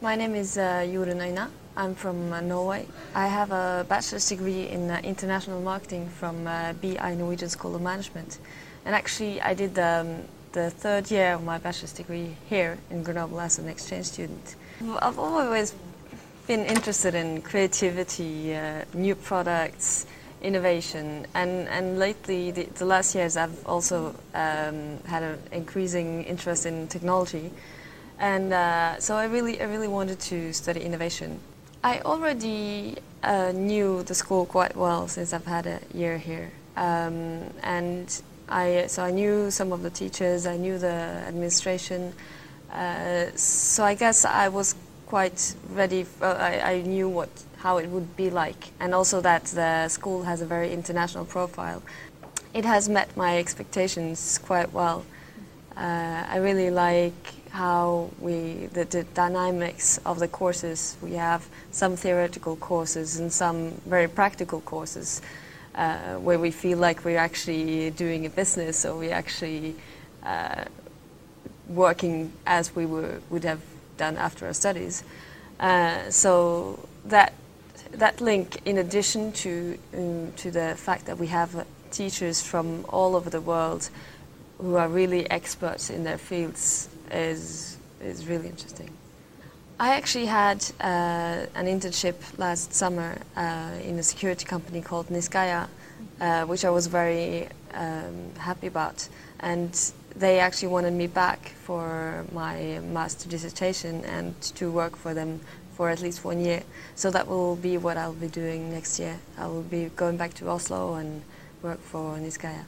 My name is uh, Jorunn Øyna. I'm from uh, Norway. I have a bachelor's degree in uh, international marketing from uh, BI Norwegian School of Management. And actually, I did um, the third year of my bachelor's degree here in Grenoble as an exchange student. I've always been interested in creativity, uh, new products, innovation, and, and lately, the, the last years, I've also um, had an increasing interest in technology. And uh, so I really, I really wanted to study innovation. I already uh, knew the school quite well since I've had a year here, um, and I so I knew some of the teachers, I knew the administration, uh, so I guess I was quite ready. Uh, I, I knew what how it would be like, and also that the school has a very international profile. It has met my expectations quite well. Uh, I really like how we the, the, dynamics of the courses. We have some theoretical courses and some very practical courses uh, where we feel like we're actually doing a business or we're actually uh, working as we were, would have done after our studies. Uh, so that that link, in addition to um, to the fact that we have teachers from all over the world who are really experts in their fields is is really interesting. I actually had uh, an internship last summer uh, in a security company called Niscayah, uh, which I was very um, happy about. And they actually wanted me back for my master dissertation and to work for them for at least one year. So that will be what I'll be doing next year. I will be going back to Oslo and work for Niscayah.